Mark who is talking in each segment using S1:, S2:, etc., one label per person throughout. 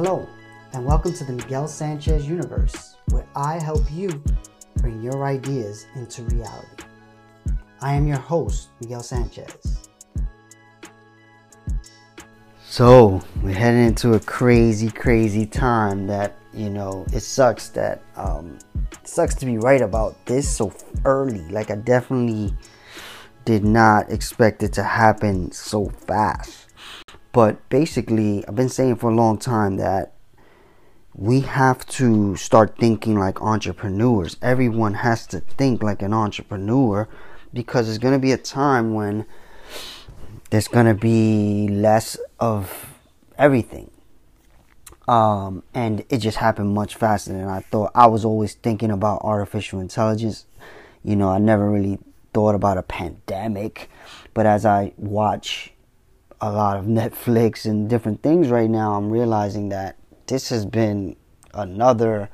S1: Hello, and welcome to the Miguel Sanchez universe, where I help you bring your ideas into reality. I am your host, Miguel Sanchez. So, we're heading into a crazy, crazy time that, you know, it sucks that, um, it sucks to be right about this so early. Like, I definitely did not expect it to happen so fast. But basically, I've been saying for a long time that we have to start thinking like entrepreneurs. Everyone has to think like an entrepreneur because there's going to be a time when there's going to be less of everything. Um, and it just happened much faster than I thought. I was always thinking about artificial intelligence. You know, I never really thought about a pandemic. But as I watch a lot of Netflix and different things right now, I'm realizing that this has been another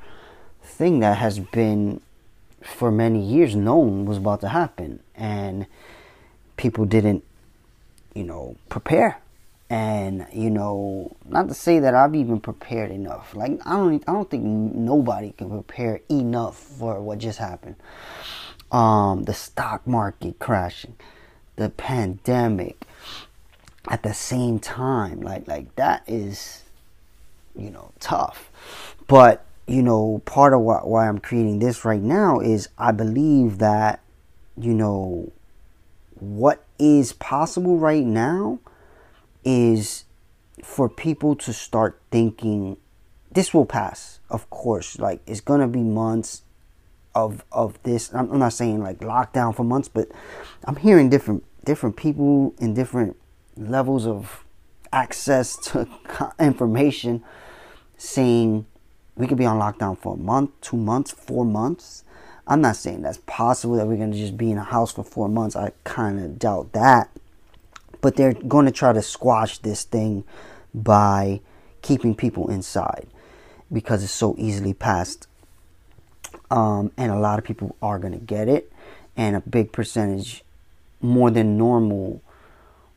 S1: thing that has been for many years known was about to happen. And people didn't you know prepare. And you know not to say that I've even prepared enough. Like I don't I don't think nobody can prepare enough for what just happened. Um the stock market crashing the pandemic at the same time like like that is you know tough. But you know part of what, why i'm creating this right now is i believe that you know what is possible right now is for people to start thinking this will pass of course. Like it's gonna be months of of this. I'm, I'm not saying like lockdown for months but i'm hearing different different people in different levels of access to information saying we could be on lockdown for a month, two months, four months. I'm not saying that's possible that we're going to just be in a house for four months. I kind of doubt that. But they're going to try to squash this thing by keeping people inside because it's so easily passed. Um, and a lot of people are going to get it. And a big percentage, more than normal,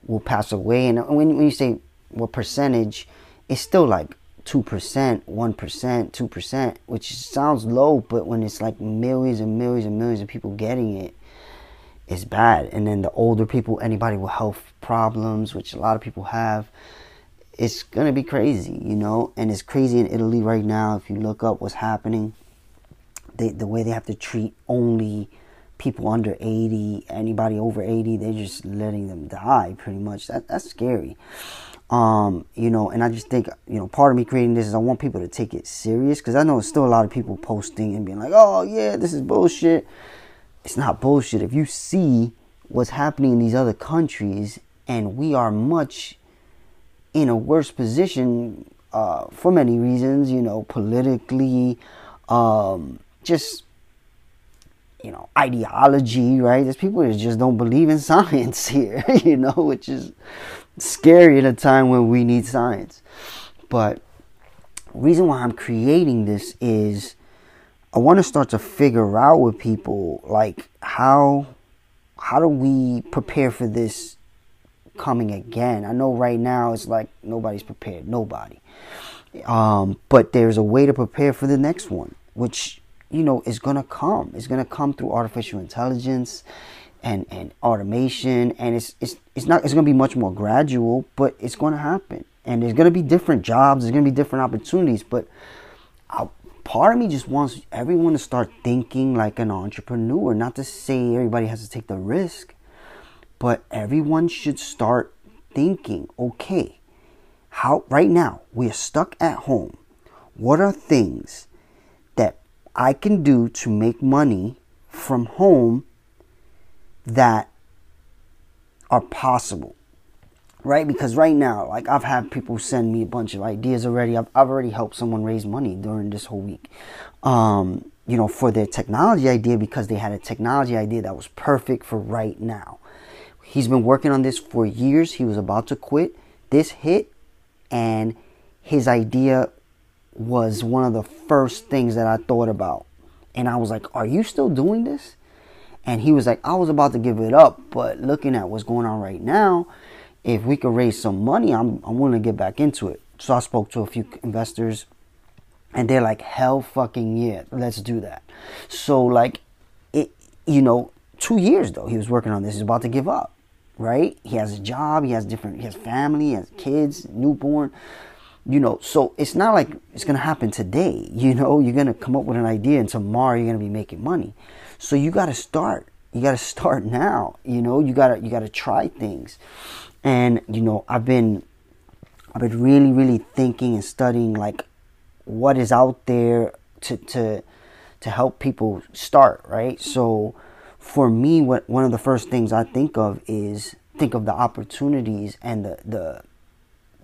S1: will pass away. And when, when you say what percentage, it's still like 2%, 1%, 2%, which sounds low, but when it's like millions and millions and millions of people getting it, it's bad. And then the older people, anybody with health problems, which a lot of people have, it's to be crazy, you know? And it's crazy in Italy right now. If you look up what's happening, they, the way they have to treat only people under 80, anybody over 80, they're just letting them die pretty much. That That's scary. Um, you know, and I just think, you know, part of me creating this is I want people to take it serious because I know there's still a lot of people posting and being like, oh, yeah, this is bullshit. It's not bullshit. If you see what's happening in these other countries and we are much in a worse position uh, for many reasons, you know, politically, um, just you know, ideology, right? There's people that just don't believe in science here, you know, which is scary at a time when we need science. But reason why I'm creating this is I want to start to figure out with people like how how do we prepare for this coming again? I know right now it's like nobody's prepared, nobody. Um, but there's a way to prepare for the next one, which you know is gonna come. It's gonna come through artificial intelligence and and automation and it's it's it's not it's going to be much more gradual but it's going to happen and there's going to be different jobs there's going to be different opportunities but I, part of me just wants everyone to start thinking like an entrepreneur not to say everybody has to take the risk but everyone should start thinking okay how right now we are stuck at home what are things that i can do to make money from home that are possible right? Because right now like i've had people send me a bunch of ideas already. I've, I've already helped someone raise money during this whole week um, you know for their technology idea because they had a technology idea that was perfect for right now. He's been working on this for years. He was about to quit. This hit and his idea was one of the first things that i thought about and i was like are you still doing this and he was like, I was about to give it up, but looking at what's going on right now, if we could raise some money, I'm, I'm willing to get back into it. So I spoke to a few investors and they're like, hell fucking yeah, let's do that. So like it you know, two years though, he was working on this, he's about to give up. Right? He has a job, he has different he has family, he has kids, newborn. You know, so it's not like it's gonna happen today. You know, you're gonna come up with an idea and tomorrow you're gonna be making money. So you gotta start. You gotta start now. You know, you gotta you gotta try things. And, you know, I've been I've been really, really thinking and studying like what is out there to to to help people start, right? So for me what one of the first things I think of is think of the opportunities and the the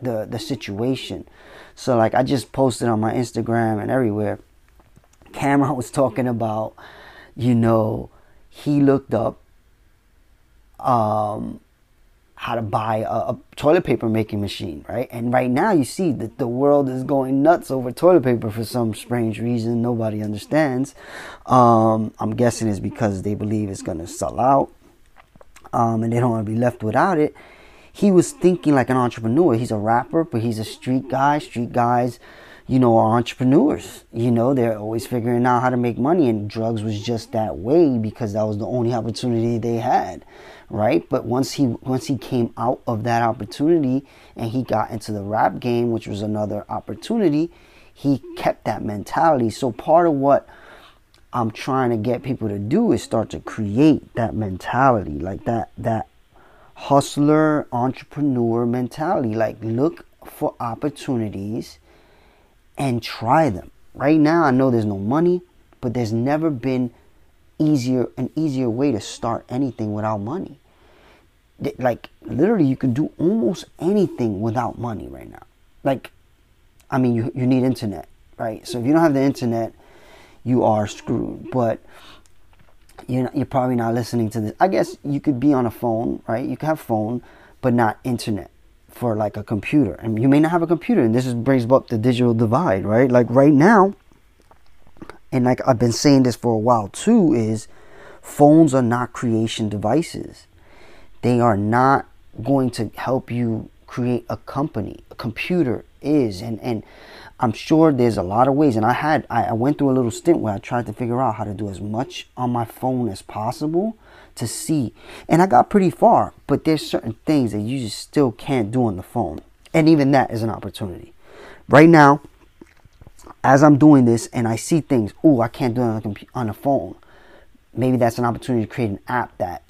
S1: the the situation. So like I just posted on my Instagram and everywhere Cameron was talking about, you know, he looked up um how to buy a, a, toilet paper making machine, right? And right now you see that the world is going nuts over toilet paper for some strange reason nobody understands. Um, I'm guessing it's because they believe it's going to sell out um, and they don't want to be left without it. He was thinking like an entrepreneur. He's a rapper, but he's a street guy. Street guys, you know, are entrepreneurs. You know, they're always figuring out how to make money, and drugs was just that way because that was the only opportunity they had right? But once he once he came out of that opportunity and he got into the rap game, which was another opportunity, he kept that mentality. So part of what I'm trying to get people to do is start to create that mentality, like that that hustler entrepreneur mentality. Like look for opportunities and try them. Right now I know there's no money, but there's never been easier an easier way to start anything without money like literally you can do almost anything without money right now like i mean you, you need internet right so if you don't have the internet you are screwed but you're, not, you're probably not listening to this. I guess you could be on a phone right? You could have phone but not internet for like a computer. And you may not have a computer and this is, brings up the digital divide right? Like right now and like i've been saying this for a while too is phones are not creation devices. They are not going to help you create a company. A computer is, and and I'm sure there's a lot of ways. And I had I, I went through a little stint where I tried to figure out how to do as much on my phone as possible to see, and I got pretty far. But there's certain things that you just still can't do on the phone, and even that is an opportunity. Right now, as I'm doing this and I see things, oh, I can't do it on computer, on phone. Maybe that's an opportunity to create an app that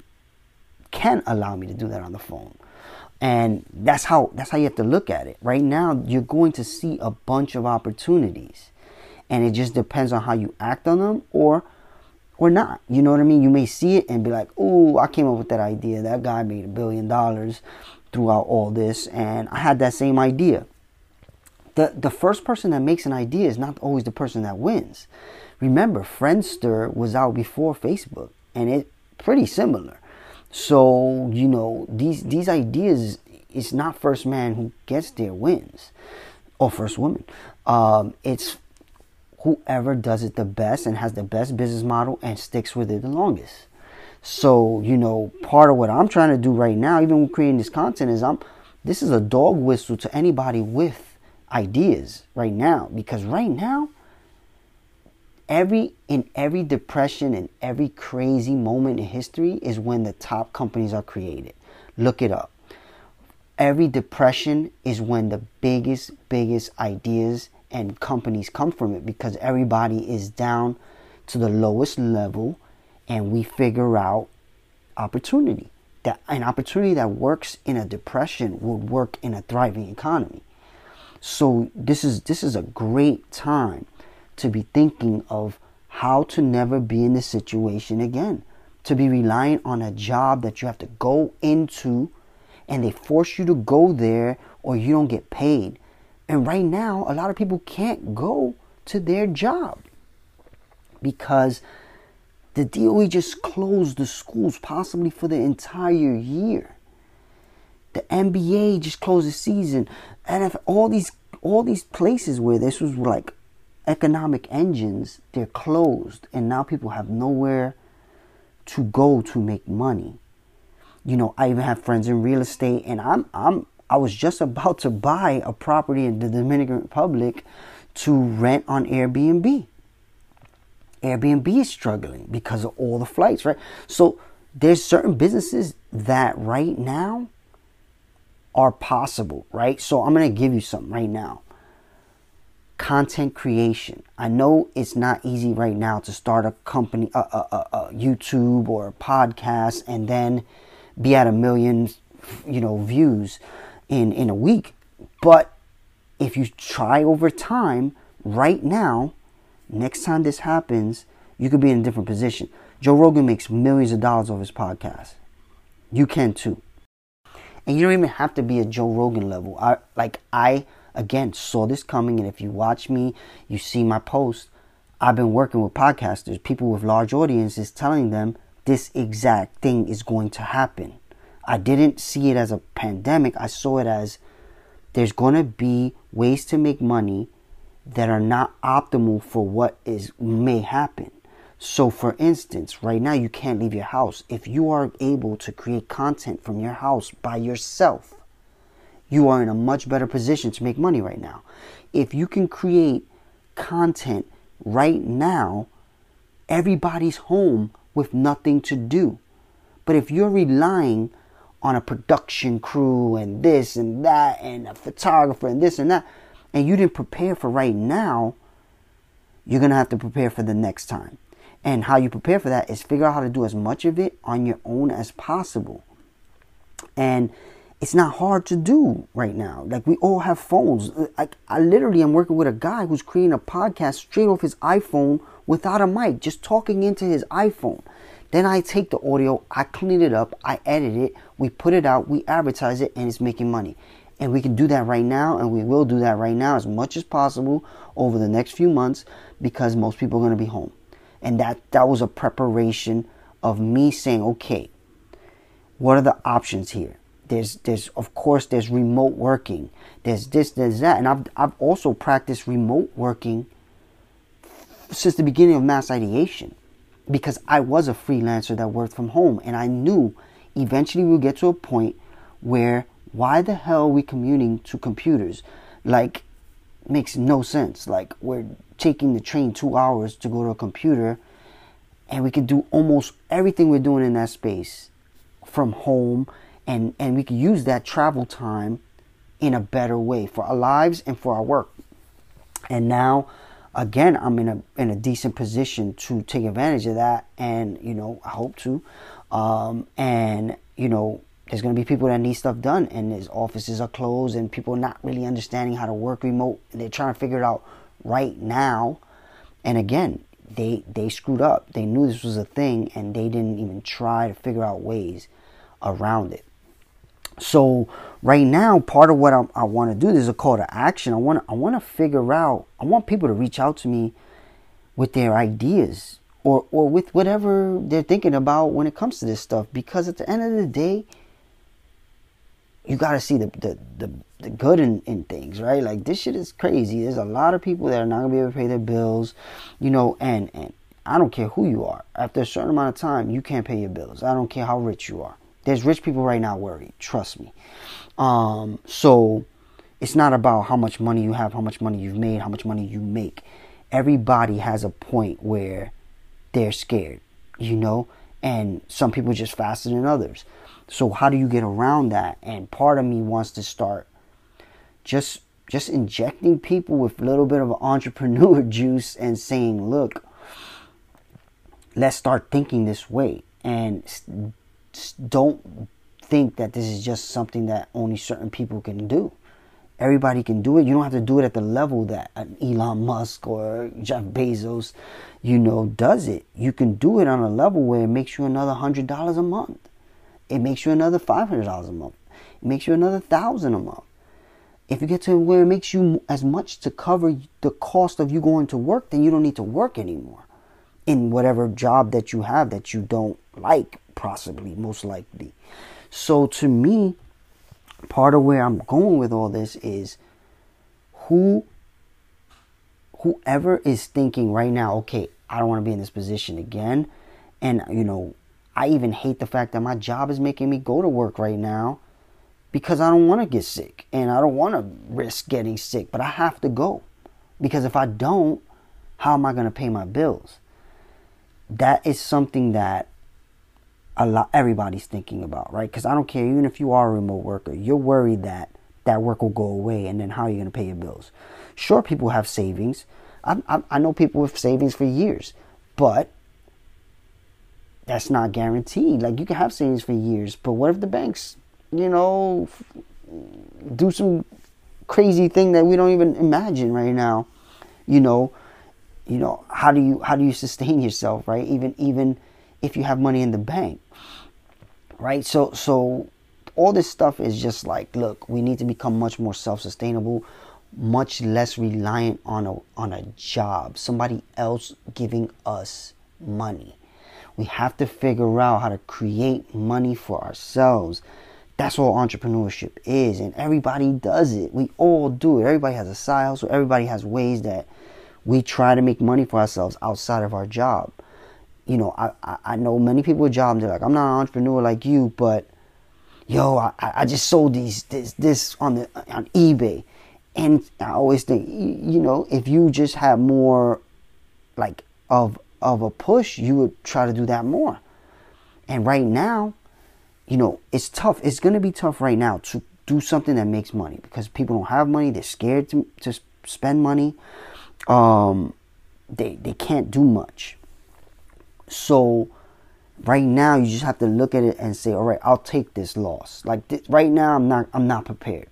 S1: can allow me to do that on the phone. And that's how that's how you have to look at it. Right now, you're going to see a bunch of opportunities. And it just depends on how you act on them or or not. You know what I mean? You may see it and be like, "Oh, I came up with that idea. That guy made a billion dollars throughout all this and I had that same idea." The the first person that makes an idea is not always the person that wins. Remember, Friendster was out before Facebook and it's pretty similar. So, you know, these these ideas it's not first man who gets there wins or first woman. Um, it's whoever does it the best and has the best business model and sticks with it the longest. So, you know, part of what I'm trying to do right now, even creating this content, is I'm this is a dog whistle to anybody with ideas right now. Because right now, every in every depression and every crazy moment in history is when the top companies are created. Look it up. Every depression is when the biggest biggest ideas and companies come from it because everybody is down to the lowest level and we figure out opportunity. That an opportunity that works in a depression would work in a thriving economy. So this is this is a great time to be thinking of how to never be in this situation again. To be relying on a job that you have to go into and they force you to go there or you don't get paid. And right now, a lot of people can't go to their job because the DOE just closed the schools possibly for the entire year. The NBA just closed the season. And if all these all these places where this was like economic engines they're closed and now people have nowhere to go to make money you know i even have friends in real estate and i'm i'm I was just about to buy a property in the Dominican Republic to rent on Airbnb. Airbnb is struggling because of all the flights, right? So there's certain businesses that right now are possible, right? So I'm to give you some right now. Content creation. I know it's not easy right now to start a company, a, a, a, a YouTube or a podcast, and then be at a million, you know, views in in a week. But if you try over time, right now, next time this happens, you could be in a different position. Joe Rogan makes millions of dollars off his podcast. You can too. And you don't even have to be a Joe Rogan level. I like I again saw this coming and if you watch me, you see my post. I've been working with podcasters, people with large audiences telling them this exact thing is going to happen. I didn't see it as a pandemic. I saw it as there's going to be ways to make money that are not optimal for what is may happen. So for instance, right now you can't leave your house. If you are able to create content from your house by yourself, you are in a much better position to make money right now. If you can create content right now, everybody's home with nothing to do. But if you're relying on a production crew and this and that and a photographer and this and that, and you didn't prepare for right now, you're going to have to prepare for the next time. And how you prepare for that is figure out how to do as much of it on your own as possible. And it's not hard to do right now. Like we all have phones. Uh, like I literally am working with a guy who's creating a podcast straight off his iPhone without a mic, just talking into his iPhone. Then I take the audio, I clean it up, I edit it, we put it out, we advertise it, and it's making money. And we can do that right now, and we will do that right now as much as possible over the next few months because most people are going to be home. And that, that was a preparation of me saying, okay, what are the options here? There's, there's, of course, there's remote working. There's this, there's that. And I've, I've also practiced remote working since the beginning of mass ideation because I was a freelancer that worked from home and I knew eventually we'll get to a point where why the hell are we commuting to computers? Like, makes no sense. Like, we're taking the train two hours to go to a computer, and we can do almost everything we're doing in that space from home, and, and we can use that travel time in a better way for our lives and for our work. And now, again, I'm in a in a decent position to take advantage of that, and you know, I hope to. Um, and you know, there's going to be people that need stuff done and his offices are closed and people not really understanding how to work remote they're trying to figure it out right now and again they they screwed up they knew this was a thing and they didn't even try to figure out ways around it so right now part of what i, I want to do there's a call to action i want i want to figure out i want people to reach out to me with their ideas or or with whatever they're thinking about when it comes to this stuff because at the end of the day you got to see the, the, the, the, good in, in things, right? Like this shit is crazy. There's a lot of people that are not gonna be able to pay their bills, you know, and, and I don't care who you are. After a certain amount of time, you can't pay your bills. I don't care how rich you are. There's rich people right now worried. Trust me. Um, so it's not about how much money you have, how much money you've made, how much money you make. Everybody has a point where they're scared, you know, and some people just faster than others. So how do you get around that? And part of me wants to start just just injecting people with a little bit of entrepreneur juice and saying, look, let's start thinking this way and don't think that this is just something that only certain people can do. Everybody can do it. You don't have to do it at the level that Elon Musk or Jeff Bezos, you know, does it. You can do it on a level where it makes you another hundred dollars a month. It makes you another $500 a month. It makes you another 1000 a month. If you get to where it makes you as much to cover the cost of you going to work, then you don't need to work anymore in whatever job that you have that you don't like, possibly, most likely. So to me, part of where I'm going with all this is who whoever is thinking right now, okay, I don't want to be in this position again, and you know, I even hate the fact that my job is making me go to work right now because I don't want to get sick and I don't want to risk getting sick, but I have to go. Because if I don't, how am I going to pay my bills? That is something that a lot everybody's thinking about, right? Because I don't care, even if you are a remote worker, you're worried that that work will go away, and then how are you going to pay your bills? Sure, people have savings. I, I, I know people with savings for years, but that's not guaranteed. Like you can have savings for years, but what if the banks, you know, do some crazy thing that we don't even imagine right now? You know, you know how do you how do you sustain yourself, right? Even even if you have money in the bank, right? So so all this stuff is just like, look, we need to become much more self-sustainable, much less reliant on a on a job, somebody else giving us money. We have to figure out how to create money for ourselves. That's what entrepreneurship is, and everybody does it. We all do it. Everybody has a side hustle. Everybody has ways that we try to make money for ourselves outside of our job. You know, I, I know many people with jobs. They're like, I'm not an entrepreneur like you, but yo, I, I just sold these this this on the on eBay, and I always think, you know, if you just have more like of of a push, you would try to do that more. And right now, you know, it's tough. It's going to be tough right now to do something that makes money because people don't have money. They're scared to, to spend money. Um, they, they can't do much. So right now, you just have to look at it and say, all right, I'll take this loss. Like th- right now, I'm not, I'm not prepared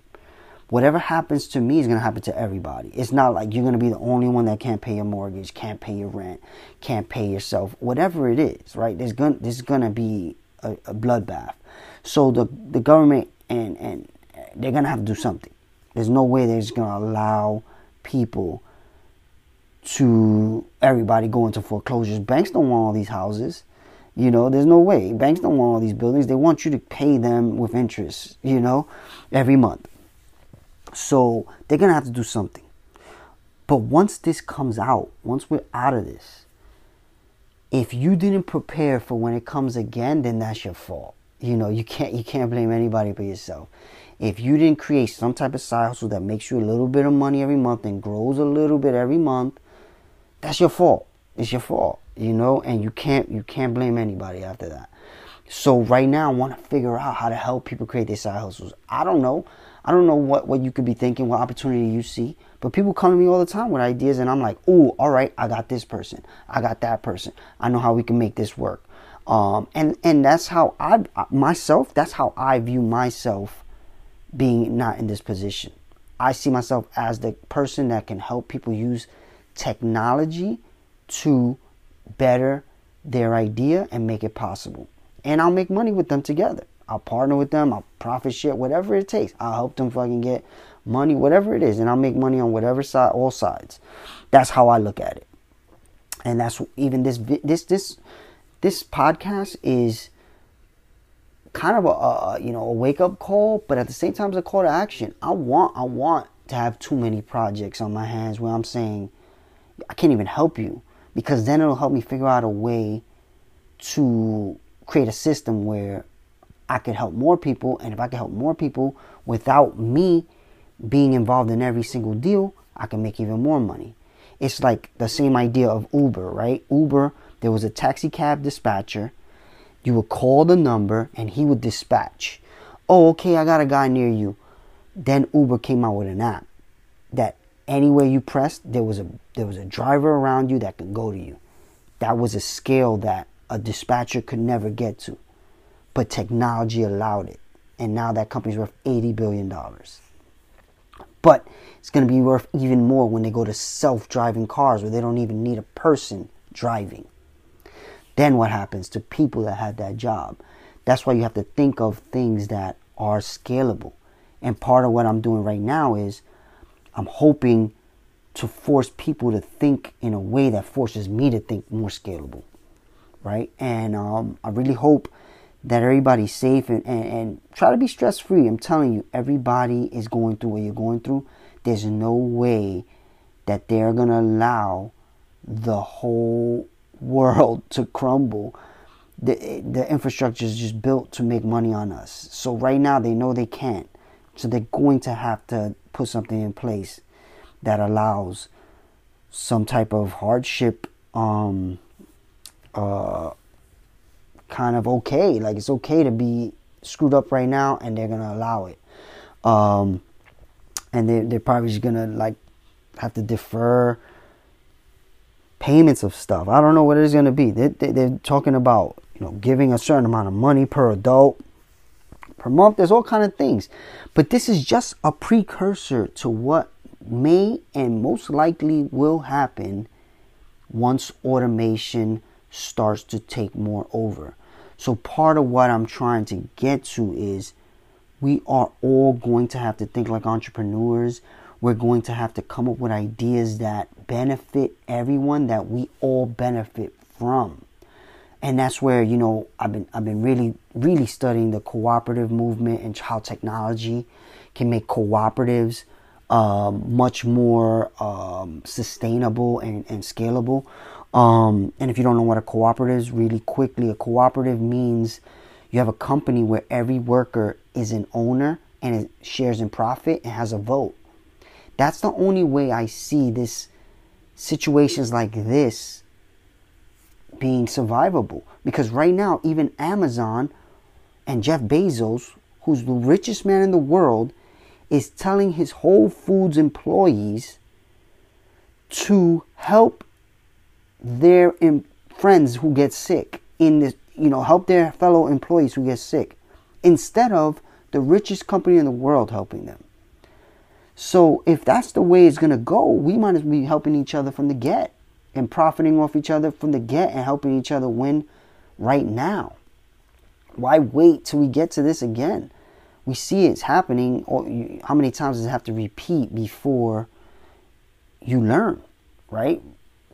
S1: whatever happens to me is to happen to everybody. It's not like you're to be the only one that can't pay your mortgage, can't pay your rent, can't pay yourself, whatever it is, right? There's gonna there's to be a, a bloodbath. So the the government and and they're to have to do something. There's no way they're just to allow people to everybody going to foreclosures. Banks don't want all these houses. You know, there's no way. Banks don't want all these buildings. They want you to pay them with interest, you know, every month. So they're going to have to do something. But once this comes out, once we're out of this, if you didn't prepare for when it comes again, then that's your fault. You know, you can't you can't blame anybody but yourself. If you didn't create some type of side hustle that makes you a little bit of money every month and grows a little bit every month, that's your fault. It's your fault, you know, and you can't you can't blame anybody after that. So right now, I want to figure out how to help people create their side hustles. I don't know. I don't know what, what you could be thinking, what opportunity you see, but people come to me all the time with ideas, and I'm like, oh, all right, I got this person, I got that person, I know how we can make this work. Um, and and that's how I myself. That's how I view myself being not in this position. I see myself as the person that can help people use technology to better their idea and make it possible. And I'll make money with them together. I'll partner with them. I'll profit share, whatever it takes. I'll help them fucking get money, whatever it is, and I'll make money on whatever side, all sides. That's how I look at it. And that's even this this this this podcast is kind of a, a you know a wake up call, but at the same time it's a call to action. I want I want to have too many projects on my hands where I'm saying I can't even help you because then it'll help me figure out a way to create a system where I could help more people. And if I could help more people without me being involved in every single deal, I can make even more money. It's like the same idea of Uber, right? Uber, there was a taxi cab dispatcher. You would call the number and he would dispatch. Oh, okay, I got a guy near you. Then Uber came out with an app that anywhere you pressed, there was a there was a driver around you that could go to you. That was a scale that a dispatcher could never get to but technology allowed it. And now that company's worth $80 billion. But it's going to be worth even more when they go to self driving cars where they don't even need a person driving. Then what happens to people that had that job? That's why you have to think of things that are scalable. And part of what I'm doing right now is I'm hoping to force people to think in a way that forces me to think more scalable. Right? And um, I really hope that everybody's safe and, and, and try to be stress free. I'm telling you, everybody is going through what you're going through. There's no way that they're going to allow the whole world to crumble. The, the infrastructure is just built to make money on us. So right now they know they can't. So they're going to have to put something in place that allows some type of hardship um uh kind of okay. Like it's okay to be screwed up right now and they're gonna allow it. Um and they, they're probably just gonna like have to defer payments of stuff. I don't know what it's gonna be. They, they, they're talking about you know giving a certain amount of money per adult per month there's all kind of things but this is just a precursor to what may and most likely will happen once automation starts to take more over. So, part of what I'm trying to get to is we are all going to have to think like entrepreneurs. We're going to have to come up with ideas that benefit everyone, that we all benefit from. And that's where, you know, I've been I've been really, really studying the cooperative movement and how technology can make cooperatives um, much more um, sustainable and, and scalable. Um, and if you don't know what a cooperative is, really quickly, a cooperative means you have a company where every worker is an owner and it shares in profit and has a vote. That's the only way I see this situations like this being survivable. Because right now, even Amazon and Jeff Bezos, who's the richest man in the world, is telling his Whole Foods employees to help their friends who get sick in this, you know, help their fellow employees who get sick instead of the richest company in the world helping them. So if that's the way it's going to go, we might as well be helping each other from the get and profiting off each other from the get and helping each other win right now. Why wait till we get to this again? we see it's happening. Or how many times does it have to repeat before you learn, right?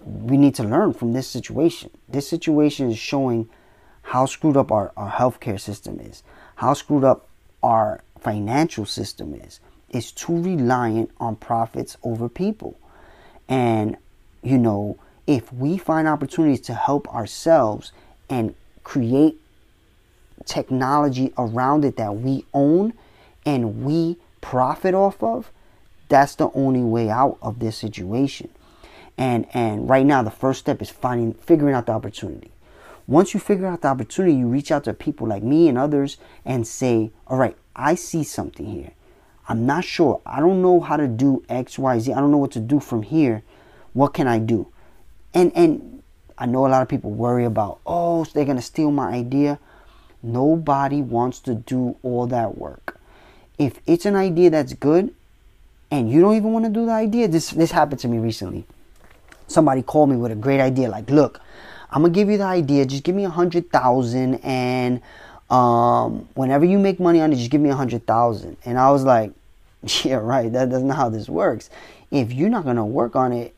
S1: We need to learn from this situation. This situation is showing how screwed up our, our healthcare system is, how screwed up our financial system is. It's too reliant on profits over people. And, you know, if we find opportunities to help ourselves and create technology around it that we own and we profit off of, that's the only way out of this situation. And and right now the first step is finding figuring out the opportunity. Once you figure out the opportunity, you reach out to people like me and others and say, "All right, I see something here. I'm not sure. I don't know how to do X, Y, Z. I don't know what to do from here. What can I do?" And and I know a lot of people worry about, "Oh, they're to steal my idea." Nobody wants to do all that work. If it's an idea that's good and you don't even want to do the idea, this this happened to me recently. Somebody called me with a great idea like, "Look, I'm to give you the idea. Just give me a 100,000 and um, whenever you make money on it, just give me a 100,000." And I was like, "Yeah, right. That, that's not how this works. If you're not to work on it,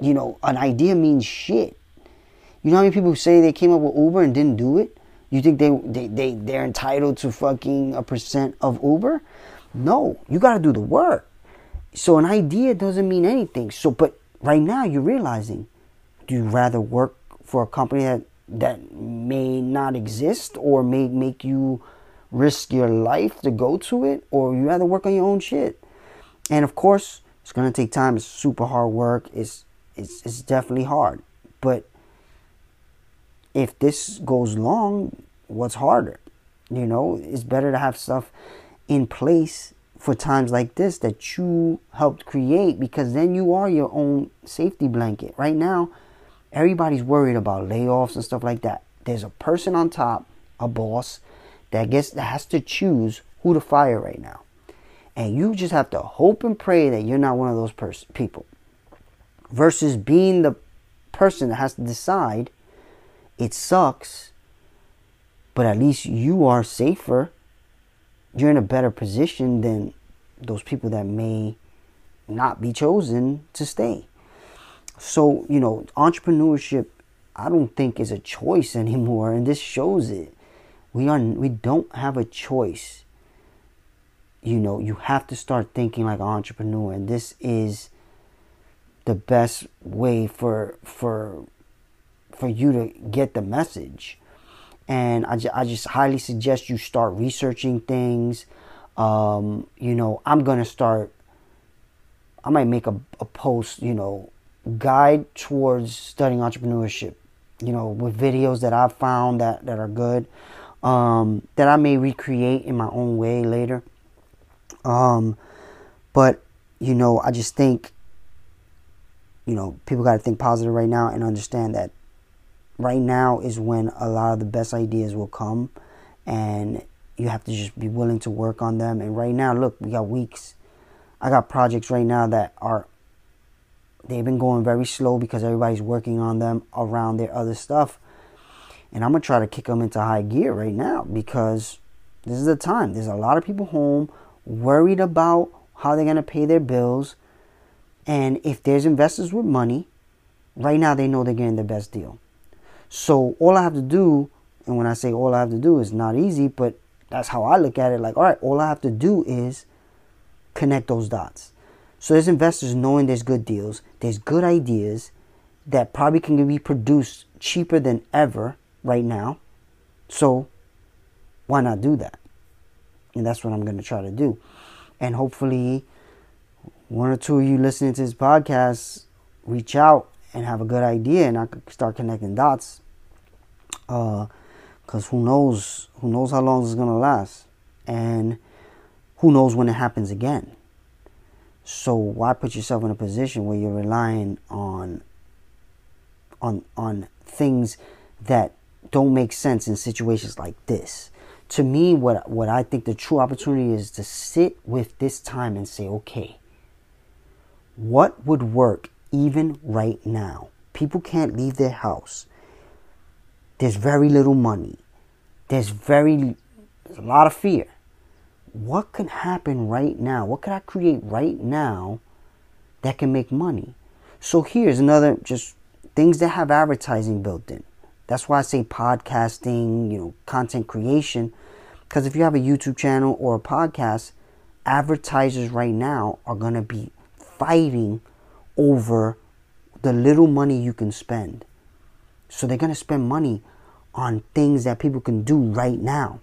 S1: you know, an idea means shit. You know how many people say they came up with Uber and didn't do it? You think they, they, they, they're entitled to fucking a percent of Uber? No, you got to do the work. So an idea doesn't mean anything. So, but right now you're realizing, do you rather work for a company that, that may not exist or may make you risk your life to go to it or you rather work on your own shit? And of course, it's to take time. It's super hard work. It's, it's, it's definitely hard. But if this goes long, what's harder? You know, it's better to have stuff in place for times like this that you helped create because then you are your own safety blanket. Right now, everybody's worried about layoffs and stuff like that. There's a person on top, a boss, that gets that has to choose who to fire right now. And you just have to hope and pray that you're not one of those pers- people. Versus being the person that has to decide it sucks, but at least you are safer. You're in a better position than those people that may not be chosen to stay. So, you know, entrepreneurship I don't think is a choice anymore and this shows it. We are we don't have a choice. You know, you have to start thinking like an entrepreneur and this is the best way for for for you to get the message. And I, ju- I just highly suggest you start researching things. Um, you know, I'm gonna start. I might make a, a post, you know, guide towards studying entrepreneurship. You know, with videos that I've found that that are good, um, that I may recreate in my own way later. Um, but you know, I just think, you know, people got to think positive right now and understand that right now is when a lot of the best ideas will come and you have to just be willing to work on them. And right now look we got weeks. I got projects right now that are they've been going very slow because everybody's working on them around their other stuff. And i'm going to try to kick them into high gear right now because this is the time. There's a lot of people home worried about how they're going to pay their bills and if there's investors with money right now they know they're getting the best deal so all I have to do, and when I say all I have to do is not easy, but that's how I look at it. Like, all right, all I have to do is connect those dots. So there's investors knowing there's good deals, there's good ideas that probably can be produced cheaper than ever right now. So why not do that? And that's what I'm going to try to do. And hopefully, one or two of you listening to this podcast reach out and have a good idea and I could start connecting dots. Uh, cause who knows, who knows how long this is gonna last, and who knows when it happens again. So why put yourself in a position where you're relying on, on, on things that don't make sense in situations like this? To me, what what I think the true opportunity is to sit with this time and say, okay, what would work even right now. People can't leave their house. There's very little money. There's very there's a lot of fear. What can happen right now? What can I create right now that can make money? So here's another just things that have advertising built in. That's why I say podcasting, you know, content creation. Because if you have a YouTube channel or a podcast, advertisers right now are going to be fighting over the little money you can spend. So they're going to spend money on things that people can do right now,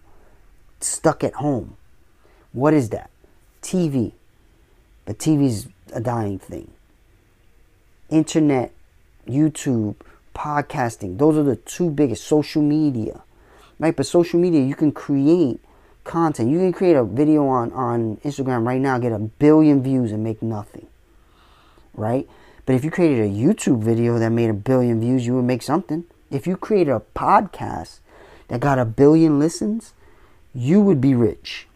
S1: stuck at home. What is that? TV. But TV's a dying thing. Internet, YouTube, podcasting, those are the two biggest. Social media, right? But social media, you can create content. You can create a video on, on Instagram right now, get a billion views and make nothing right? But if you created a YouTube video that made a billion views, you would make something. If you created a podcast that got a billion listens, you would be rich.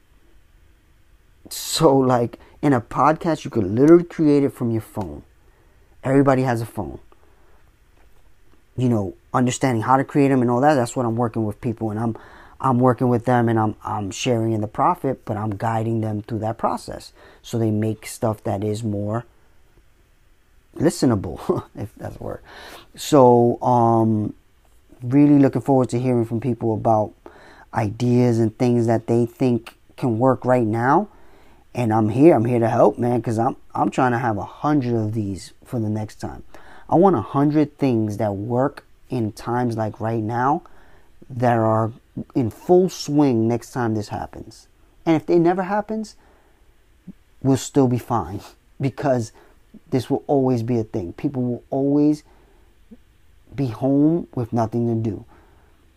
S1: So, like in a podcast, you could literally create it from your phone. Everybody has a phone. You know, understanding how to create them and all that. That's what I'm working with people, and I'm I'm working with them, and I'm I'm sharing in the profit, but I'm guiding them through that process so they make stuff that is more listenable, if that's a word. So, um, really looking forward to hearing from people about ideas and things that they think can work right now. And I'm here. I'm here to help, man, because I'm I'm trying to have a hundred of these for the next time. I want a hundred things that work in times like right now that are in full swing next time this happens. And if it never happens, we'll still be fine because this will always be a thing. People will always be home with nothing to do.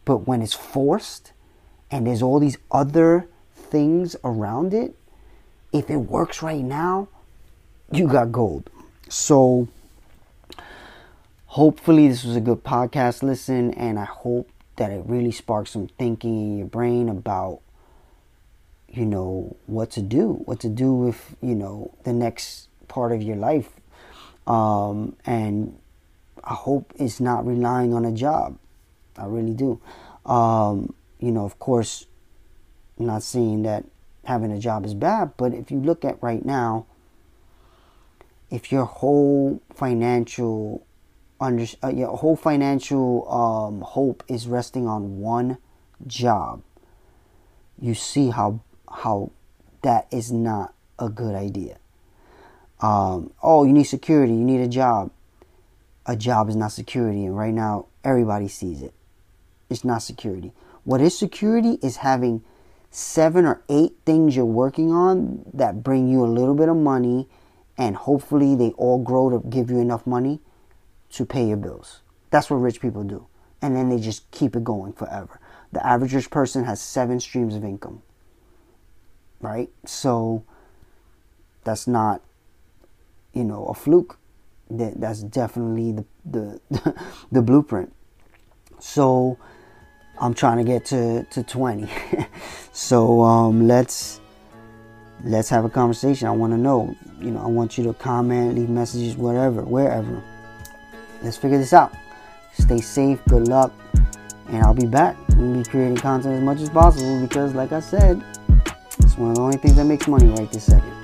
S1: But when it's forced and there's all these other things around it, if it works right now, you got gold. So hopefully this was a good podcast listen and I hope that it really sparks some thinking in your brain about you know what to do, what to do with, you know, the next part of your life. Um, and I hope it's not relying on a job. I really do. Um, you know, of course, I'm not saying that having a job is bad, but if you look at right now, if your whole financial under, uh, your whole financial um, hope is resting on one job, you see how how that is not a good idea. Um, oh, you need security, you need a job. A job is not security, and right now everybody sees it. It's not security. What is security is having seven or eight things you're working on that bring you a little bit of money and hopefully they all grow to give you enough money to pay your bills. That's what rich people do. And then they just keep it going forever. The average rich person has seven streams of income. Right? So that's not, you know, a fluke. That that's definitely the the the blueprint. So I'm trying to get to, to 20. so um, let's let's have a conversation. I want to know. You know, I want you to comment, leave messages, whatever, wherever. Let's figure this out. Stay safe. Good luck. And I'll be back. We'll be creating content as much as possible because, like I said, it's one of the only things that makes money right this second.